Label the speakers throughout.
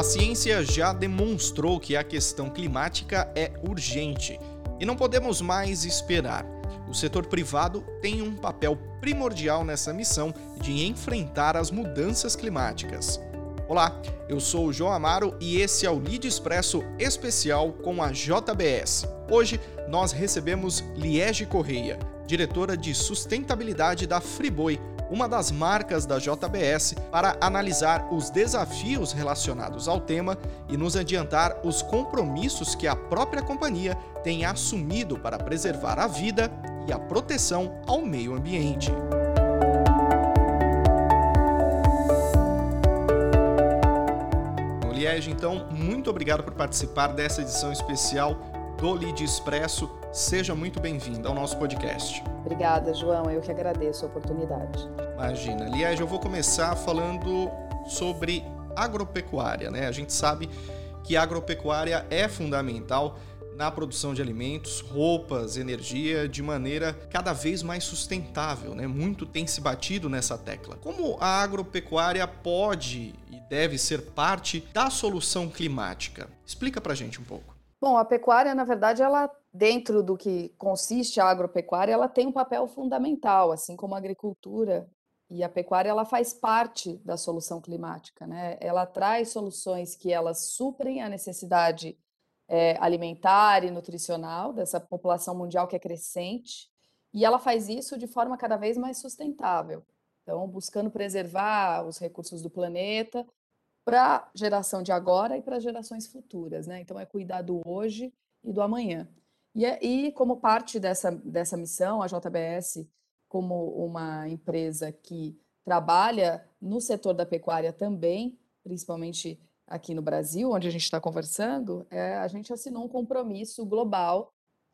Speaker 1: A ciência já demonstrou que a questão climática é urgente e não podemos mais esperar. O setor privado tem um papel primordial nessa missão de enfrentar as mudanças climáticas. Olá, eu sou o João Amaro e esse é o Lead Expresso especial com a JBS. Hoje nós recebemos Liege Correia, diretora de sustentabilidade da Friboi, uma das marcas da JBS, para analisar os desafios relacionados ao tema e nos adiantar os compromissos que a própria companhia tem assumido para preservar a vida e a proteção ao meio ambiente. Liege, então, muito obrigado por participar dessa edição especial do Lead Expresso. Seja muito bem-vindo ao nosso podcast.
Speaker 2: Obrigada, João. Eu que agradeço a oportunidade.
Speaker 1: Imagina. Liege, eu vou começar falando sobre agropecuária, né? A gente sabe que a agropecuária é fundamental na produção de alimentos, roupas, energia de maneira cada vez mais sustentável, né? Muito tem se batido nessa tecla. Como a agropecuária pode e deve ser parte da solução climática? Explica pra gente um pouco.
Speaker 2: Bom, a pecuária, na verdade, ela dentro do que consiste a agropecuária, ela tem um papel fundamental, assim como a agricultura e a pecuária ela faz parte da solução climática, né? Ela traz soluções que elas suprem a necessidade é, alimentar e nutricional dessa população mundial que é crescente, e ela faz isso de forma cada vez mais sustentável. Então, buscando preservar os recursos do planeta para geração de agora e para gerações futuras, né? Então, é cuidar do hoje e do amanhã. E, é, e como parte dessa, dessa missão, a JBS como uma empresa que trabalha no setor da pecuária também, principalmente aqui no Brasil, onde a gente está conversando, é, a gente assinou um compromisso global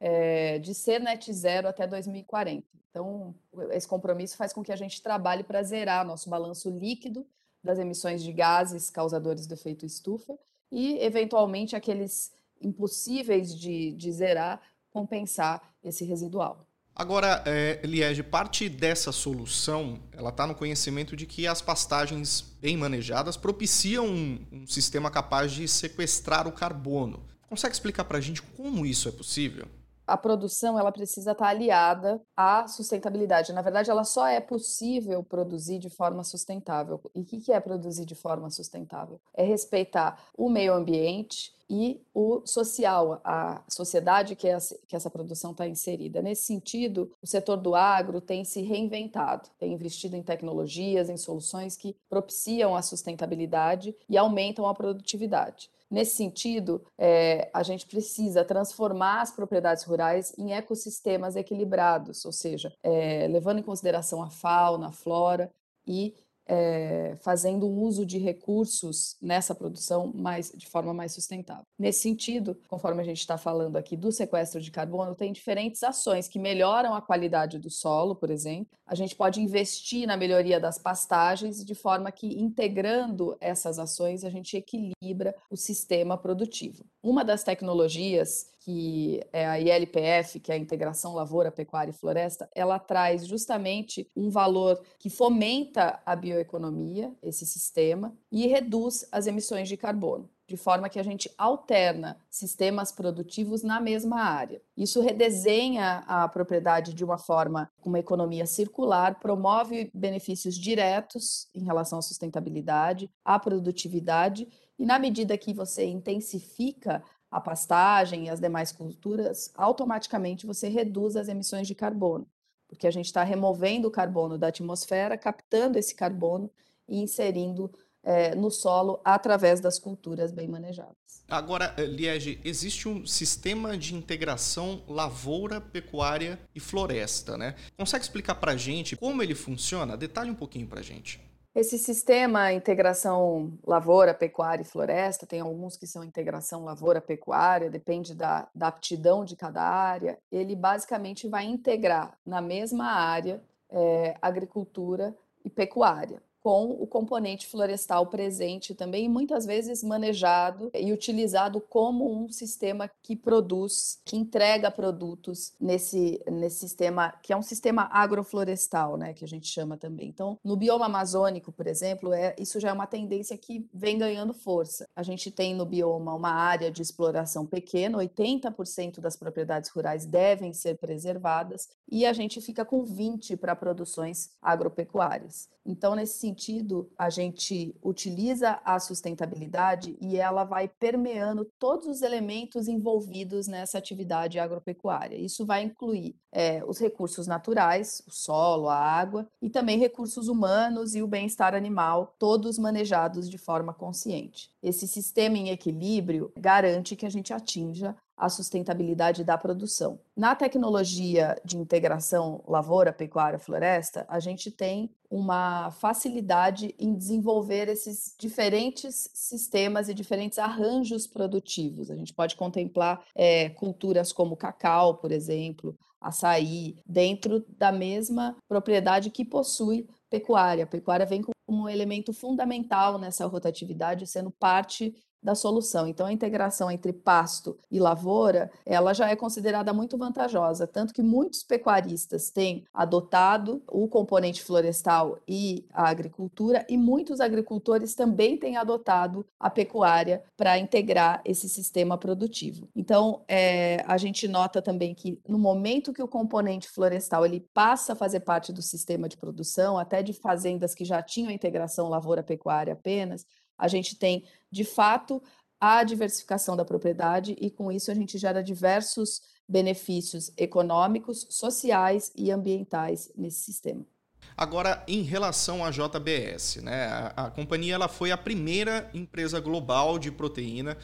Speaker 2: é, de ser net zero até 2040. Então, esse compromisso faz com que a gente trabalhe para zerar nosso balanço líquido das emissões de gases causadores do efeito estufa e, eventualmente, aqueles impossíveis de, de zerar, compensar esse residual.
Speaker 1: Agora, é, Liege, parte dessa solução, ela está no conhecimento de que as pastagens bem manejadas propiciam um, um sistema capaz de sequestrar o carbono. Consegue explicar para a gente como isso é possível?
Speaker 2: A produção ela precisa estar aliada à sustentabilidade. Na verdade, ela só é possível produzir de forma sustentável. E o que é produzir de forma sustentável? É respeitar o meio ambiente e o social, a sociedade que essa, que essa produção está inserida. Nesse sentido, o setor do agro tem se reinventado, tem investido em tecnologias, em soluções que propiciam a sustentabilidade e aumentam a produtividade. Nesse sentido, é, a gente precisa transformar as propriedades rurais em ecossistemas equilibrados, ou seja, é, levando em consideração a fauna, a flora e é, fazendo um uso de recursos nessa produção mais, de forma mais sustentável. Nesse sentido, conforme a gente está falando aqui do sequestro de carbono, tem diferentes ações que melhoram a qualidade do solo, por exemplo. A gente pode investir na melhoria das pastagens de forma que, integrando essas ações, a gente equilibra o sistema produtivo. Uma das tecnologias que é a ILPF, que é a Integração Lavoura, Pecuária e Floresta, ela traz justamente um valor que fomenta a bioeconomia, esse sistema, e reduz as emissões de carbono de forma que a gente alterna sistemas produtivos na mesma área. Isso redesenha a propriedade de uma forma com uma economia circular, promove benefícios diretos em relação à sustentabilidade, à produtividade, e na medida que você intensifica a pastagem e as demais culturas, automaticamente você reduz as emissões de carbono, porque a gente está removendo o carbono da atmosfera, captando esse carbono e inserindo é, no solo através das culturas bem manejadas.
Speaker 1: Agora, eh, Liege, existe um sistema de integração lavoura, pecuária e floresta, né? Consegue explicar para gente como ele funciona? Detalhe um pouquinho para gente.
Speaker 2: Esse sistema integração lavoura, pecuária e floresta, tem alguns que são integração lavoura, pecuária, depende da, da aptidão de cada área. Ele basicamente vai integrar na mesma área é, agricultura e pecuária. Com o componente florestal presente também, muitas vezes manejado e utilizado como um sistema que produz, que entrega produtos nesse, nesse sistema, que é um sistema agroflorestal, né, que a gente chama também. Então, no bioma amazônico, por exemplo, é, isso já é uma tendência que vem ganhando força. A gente tem no bioma uma área de exploração pequena, 80% das propriedades rurais devem ser preservadas, e a gente fica com 20 para produções agropecuárias. Então, nesse sentido, a gente utiliza a sustentabilidade e ela vai permeando todos os elementos envolvidos nessa atividade agropecuária. Isso vai incluir é, os recursos naturais, o solo, a água, e também recursos humanos e o bem-estar animal, todos manejados de forma consciente. Esse sistema em equilíbrio garante que a gente atinja a sustentabilidade da produção. Na tecnologia de integração lavoura, pecuária, floresta, a gente tem uma facilidade em desenvolver esses diferentes sistemas e diferentes arranjos produtivos. A gente pode contemplar é, culturas como cacau, por exemplo, açaí, dentro da mesma propriedade que possui pecuária. A pecuária vem como um elemento fundamental nessa rotatividade, sendo parte da solução. Então, a integração entre pasto e lavoura, ela já é considerada muito vantajosa, tanto que muitos pecuaristas têm adotado o componente florestal e a agricultura, e muitos agricultores também têm adotado a pecuária para integrar esse sistema produtivo. Então, é, a gente nota também que no momento que o componente florestal ele passa a fazer parte do sistema de produção, até de fazendas que já tinham integração lavoura-pecuária apenas, a gente tem, de fato, a diversificação da propriedade e, com isso, a gente gera diversos benefícios econômicos, sociais e ambientais nesse sistema.
Speaker 1: Agora, em relação à JBS, né? A, a, companhia ela foi a primeira empresa global de proteína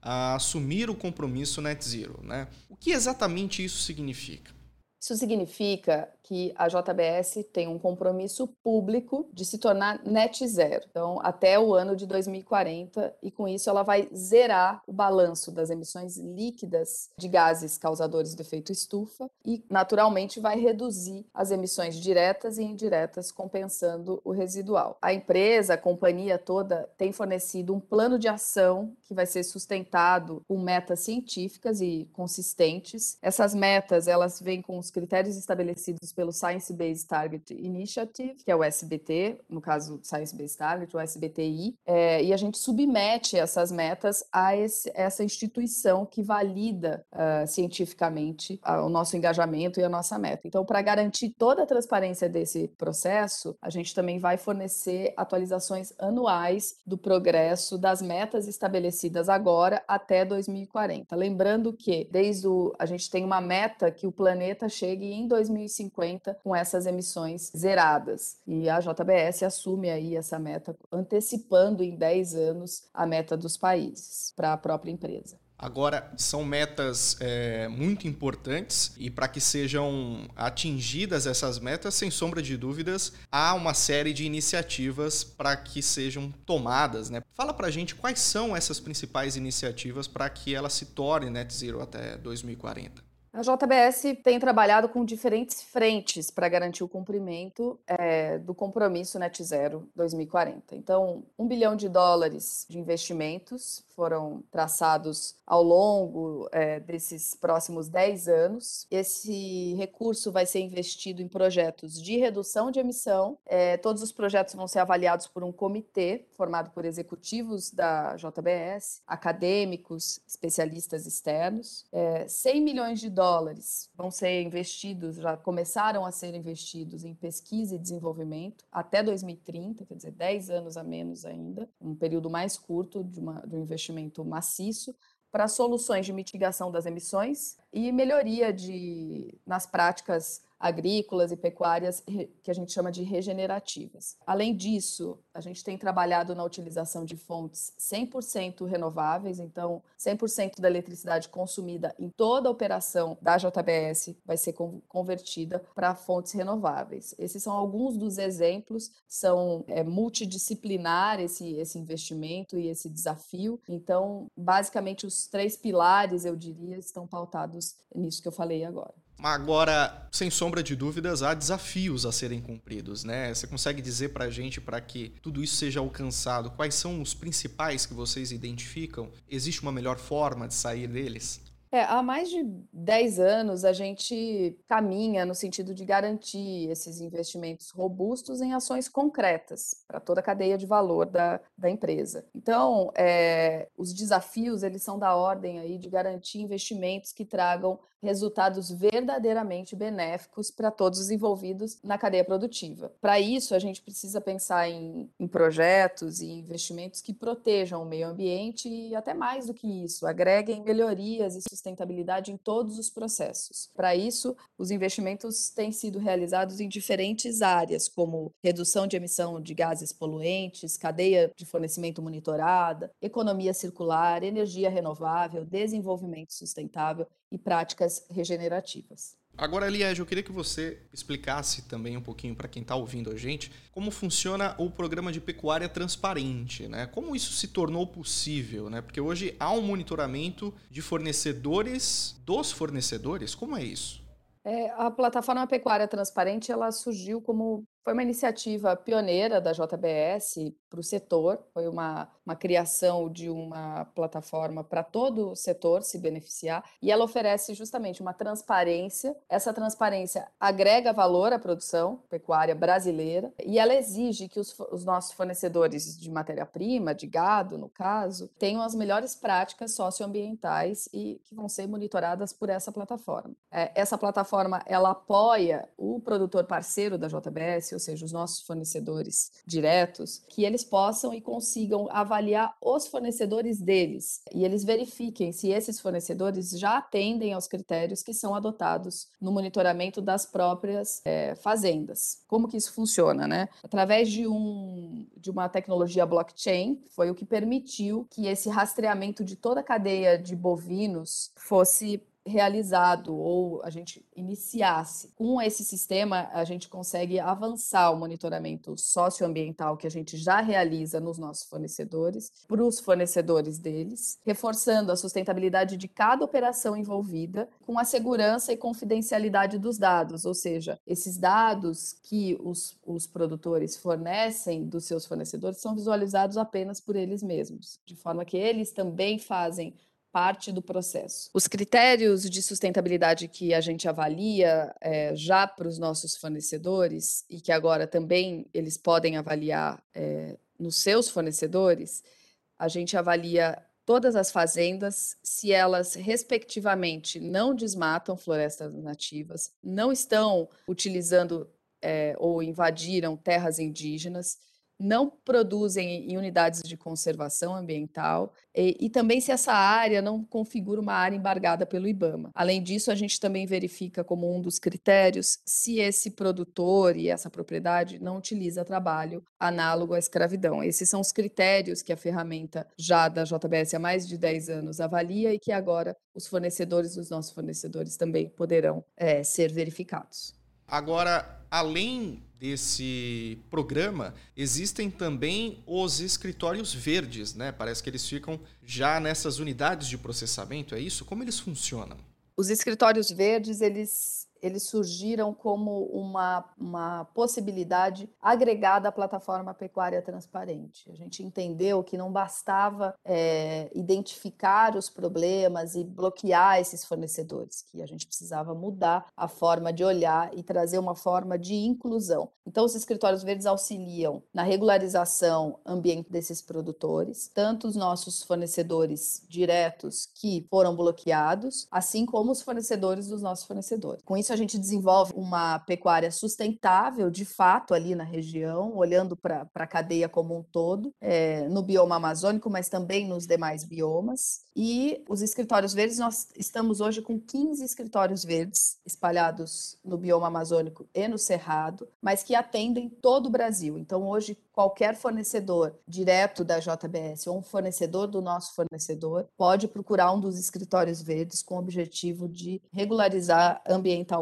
Speaker 1: a assumir o compromisso net zero, né? O que exatamente isso significa?
Speaker 2: Isso significa que a JBS tem um compromisso público de se tornar net zero, então até o ano de 2040, e com isso ela vai zerar o balanço das emissões líquidas de gases causadores do efeito estufa e naturalmente vai reduzir as emissões diretas e indiretas, compensando o residual. A empresa, a companhia toda tem fornecido um plano de ação que vai ser sustentado com metas científicas e consistentes. Essas metas, elas vêm com os critérios estabelecidos pelo Science Based Target Initiative, que é o SBT, no caso Science Based Target, o SBTI, é, e a gente submete essas metas a esse, essa instituição que valida uh, cientificamente uh, o nosso engajamento e a nossa meta. Então, para garantir toda a transparência desse processo, a gente também vai fornecer atualizações anuais do progresso das metas estabelecidas agora até 2040. Lembrando que desde o, a gente tem uma meta que o planeta chegue em 2050 50 com essas emissões zeradas. E a JBS assume aí essa meta, antecipando em 10 anos a meta dos países para a própria empresa.
Speaker 1: Agora, são metas é, muito importantes e para que sejam atingidas essas metas, sem sombra de dúvidas, há uma série de iniciativas para que sejam tomadas. Né? Fala para a gente quais são essas principais iniciativas para que ela se torne net zero até 2040.
Speaker 2: A JBS tem trabalhado com diferentes frentes para garantir o cumprimento é, do compromisso Net Zero 2040. Então, um bilhão de dólares de investimentos foram traçados ao longo é, desses próximos 10 anos. Esse recurso vai ser investido em projetos de redução de emissão. É, todos os projetos vão ser avaliados por um comitê formado por executivos da JBS, acadêmicos, especialistas externos. É, 100 milhões de dólares vão ser investidos, já começaram a ser investidos em pesquisa e desenvolvimento até 2030, quer dizer, 10 anos a menos ainda, um período mais curto de, uma, de um investimento investimento maciço para soluções de mitigação das emissões e melhoria de, nas práticas agrícolas e pecuárias que a gente chama de regenerativas. Além disso, a gente tem trabalhado na utilização de fontes 100% renováveis, então 100% da eletricidade consumida em toda a operação da JBS vai ser convertida para fontes renováveis. Esses são alguns dos exemplos, são é, multidisciplinar esse, esse investimento e esse desafio. Então, basicamente, os três pilares, eu diria, estão pautados nisso que eu falei agora.
Speaker 1: Agora, sem sombra de dúvidas, há desafios a serem cumpridos, né? Você consegue dizer para a gente, para que tudo isso seja alcançado, quais são os principais que vocês identificam? Existe uma melhor forma de sair deles?
Speaker 2: É, há mais de 10 anos a gente caminha no sentido de garantir esses investimentos robustos em ações concretas para toda a cadeia de valor da, da empresa. Então, é, os desafios eles são da ordem aí de garantir investimentos que tragam resultados verdadeiramente benéficos para todos os envolvidos na cadeia produtiva. Para isso, a gente precisa pensar em, em projetos e investimentos que protejam o meio ambiente e até mais do que isso, agreguem melhorias e sustentabilidade em todos os processos. Para isso, os investimentos têm sido realizados em diferentes áreas, como redução de emissão de gases poluentes, cadeia de fornecimento monitorada, economia circular, energia renovável, desenvolvimento sustentável e práticas regenerativas.
Speaker 1: Agora, Liege, eu queria que você explicasse também um pouquinho para quem está ouvindo a gente como funciona o programa de pecuária transparente, né? Como isso se tornou possível, né? Porque hoje há um monitoramento de fornecedores dos fornecedores. Como é isso?
Speaker 2: É, a plataforma Pecuária Transparente ela surgiu como foi uma iniciativa pioneira da JBS para o setor, foi uma, uma criação de uma plataforma para todo o setor se beneficiar, e ela oferece justamente uma transparência. Essa transparência agrega valor à produção pecuária brasileira e ela exige que os, os nossos fornecedores de matéria-prima, de gado, no caso, tenham as melhores práticas socioambientais e que vão ser monitoradas por essa plataforma. É, essa plataforma ela apoia o produtor parceiro da JBS ou seja, os nossos fornecedores diretos, que eles possam e consigam avaliar os fornecedores deles e eles verifiquem se esses fornecedores já atendem aos critérios que são adotados no monitoramento das próprias é, fazendas. Como que isso funciona, né? Através de, um, de uma tecnologia blockchain, foi o que permitiu que esse rastreamento de toda a cadeia de bovinos fosse realizado ou a gente iniciasse. Com esse sistema, a gente consegue avançar o monitoramento socioambiental que a gente já realiza nos nossos fornecedores, para os fornecedores deles, reforçando a sustentabilidade de cada operação envolvida, com a segurança e confidencialidade dos dados, ou seja, esses dados que os, os produtores fornecem dos seus fornecedores são visualizados apenas por eles mesmos, de forma que eles também fazem parte do processo. Os critérios de sustentabilidade que a gente avalia é, já para os nossos fornecedores e que agora também eles podem avaliar é, nos seus fornecedores, a gente avalia todas as fazendas se elas, respectivamente, não desmatam florestas nativas, não estão utilizando é, ou invadiram terras indígenas, não produzem em unidades de conservação ambiental e, e, também se essa área não configura uma área embargada pelo IBAMA. Além disso, a gente também verifica como um dos critérios se esse produtor e essa propriedade não utiliza trabalho análogo à escravidão. Esses são os critérios que a ferramenta já da JBS há mais de 10 anos avalia e que agora os fornecedores dos nossos fornecedores também poderão é, ser verificados.
Speaker 1: Agora, além desse programa, existem também os escritórios verdes, né? Parece que eles ficam já nessas unidades de processamento, é isso? Como eles funcionam?
Speaker 2: Os escritórios verdes, eles eles surgiram como uma, uma possibilidade agregada à plataforma pecuária transparente. A gente entendeu que não bastava é, identificar os problemas e bloquear esses fornecedores, que a gente precisava mudar a forma de olhar e trazer uma forma de inclusão. Então, os escritórios verdes auxiliam na regularização ambiente desses produtores, tanto os nossos fornecedores diretos que foram bloqueados, assim como os fornecedores dos nossos fornecedores. Com isso, isso a gente desenvolve uma pecuária sustentável, de fato, ali na região, olhando para a cadeia como um todo, é, no bioma amazônico, mas também nos demais biomas. E os escritórios verdes, nós estamos hoje com 15 escritórios verdes espalhados no bioma amazônico e no Cerrado, mas que atendem todo o Brasil. Então, hoje, qualquer fornecedor direto da JBS ou um fornecedor do nosso fornecedor pode procurar um dos escritórios verdes com o objetivo de regularizar ambientalmente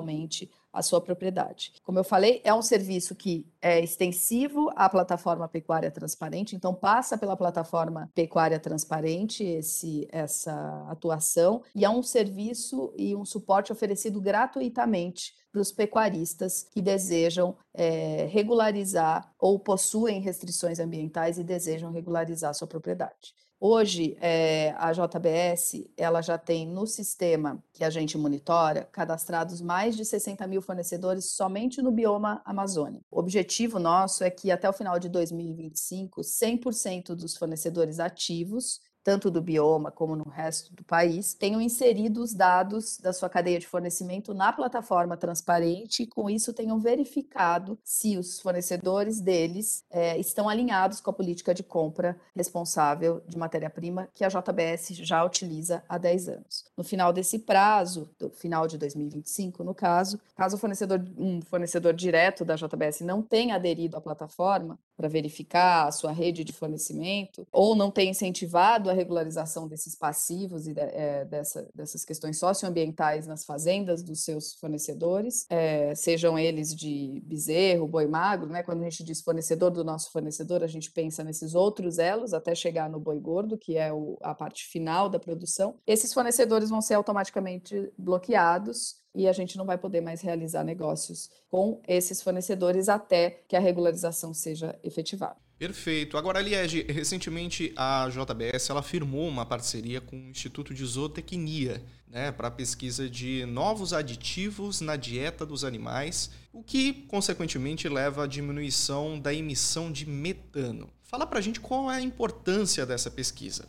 Speaker 2: a sua propriedade. Como eu falei, é um serviço que é extensivo à plataforma Pecuária Transparente, então passa pela plataforma Pecuária Transparente esse, essa atuação, e é um serviço e um suporte oferecido gratuitamente para os pecuaristas que desejam é, regularizar ou possuem restrições ambientais e desejam regularizar sua propriedade. Hoje, é, a JBS ela já tem no sistema que a gente monitora cadastrados mais de 60 mil fornecedores somente no bioma Amazônia. O objetivo nosso é que até o final de 2025, 100% dos fornecedores ativos tanto do bioma como no resto do país, tenham inserido os dados da sua cadeia de fornecimento na plataforma transparente e, com isso, tenham verificado se os fornecedores deles é, estão alinhados com a política de compra responsável de matéria-prima que a JBS já utiliza há 10 anos. No final desse prazo, do final de 2025, no caso, caso o fornecedor, um fornecedor direto da JBS não tenha aderido à plataforma para verificar a sua rede de fornecimento ou não tenha incentivado a regularização desses passivos e de, é, dessa, dessas questões socioambientais nas fazendas dos seus fornecedores, é, sejam eles de bezerro, boi magro, né? Quando a gente diz fornecedor do nosso fornecedor, a gente pensa nesses outros elos até chegar no boi gordo, que é o, a parte final da produção. Esses fornecedores vão ser automaticamente bloqueados e a gente não vai poder mais realizar negócios com esses fornecedores até que a regularização seja efetivada.
Speaker 1: Perfeito. Agora, Liege, recentemente a JBS ela firmou uma parceria com o Instituto de Zootecnia né, para a pesquisa de novos aditivos na dieta dos animais, o que, consequentemente, leva à diminuição da emissão de metano. Fala para a gente qual é a importância dessa pesquisa.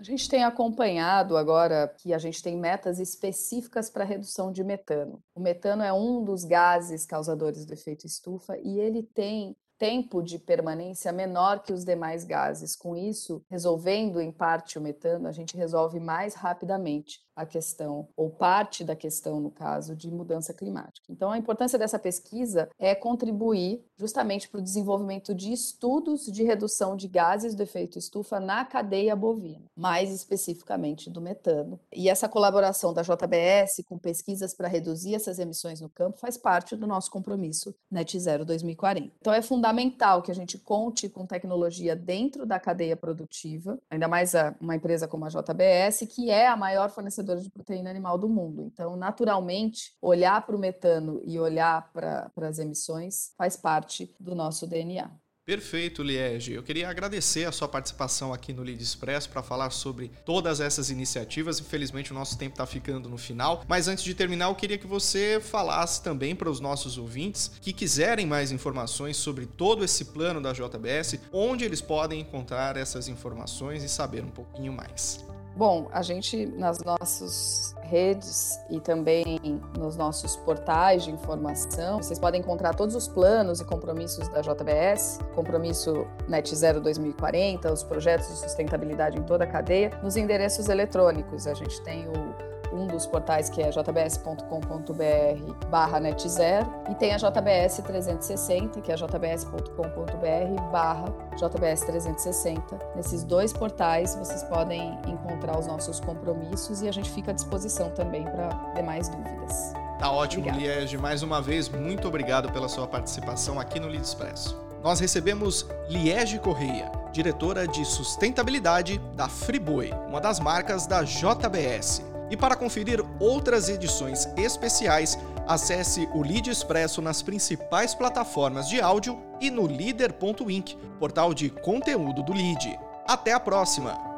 Speaker 2: A gente tem acompanhado agora que a gente tem metas específicas para redução de metano. O metano é um dos gases causadores do efeito estufa e ele tem tempo de permanência menor que os demais gases. Com isso, resolvendo em parte o metano, a gente resolve mais rapidamente a questão, ou parte da questão, no caso, de mudança climática. Então, a importância dessa pesquisa é contribuir justamente para o desenvolvimento de estudos de redução de gases do efeito estufa na cadeia bovina, mais especificamente do metano. E essa colaboração da JBS com pesquisas para reduzir essas emissões no campo faz parte do nosso compromisso Net Zero 2040. Então, é fundamental que a gente conte com tecnologia dentro da cadeia produtiva, ainda mais uma empresa como a JBS, que é a maior fornecedora de proteína animal do mundo. Então, naturalmente, olhar para o metano e olhar para as emissões faz parte do nosso DNA.
Speaker 1: Perfeito, Liege. Eu queria agradecer a sua participação aqui no Lead Express para falar sobre todas essas iniciativas. Infelizmente, o nosso tempo está ficando no final. Mas antes de terminar, eu queria que você falasse também para os nossos ouvintes que quiserem mais informações sobre todo esse plano da JBS, onde eles podem encontrar essas informações e saber um pouquinho mais.
Speaker 2: Bom, a gente nas nossas redes e também nos nossos portais de informação, vocês podem encontrar todos os planos e compromissos da JBS, compromisso Net Zero 2040, os projetos de sustentabilidade em toda a cadeia, nos endereços eletrônicos. A gente tem o um dos portais que é jbs.com.br barra netzero e tem a JBS 360, que é jbs.com.br barra JBS 360. Nesses dois portais vocês podem encontrar os nossos compromissos e a gente fica à disposição também para demais dúvidas.
Speaker 1: Tá ótimo, Liege. Mais uma vez, muito obrigado pela sua participação aqui no Lead Expresso. Nós recebemos Liege Correia, diretora de sustentabilidade da Friboi, uma das marcas da JBS. E para conferir outras edições especiais, acesse o Lead Expresso nas principais plataformas de áudio e no leader.inc, portal de conteúdo do Lead. Até a próxima!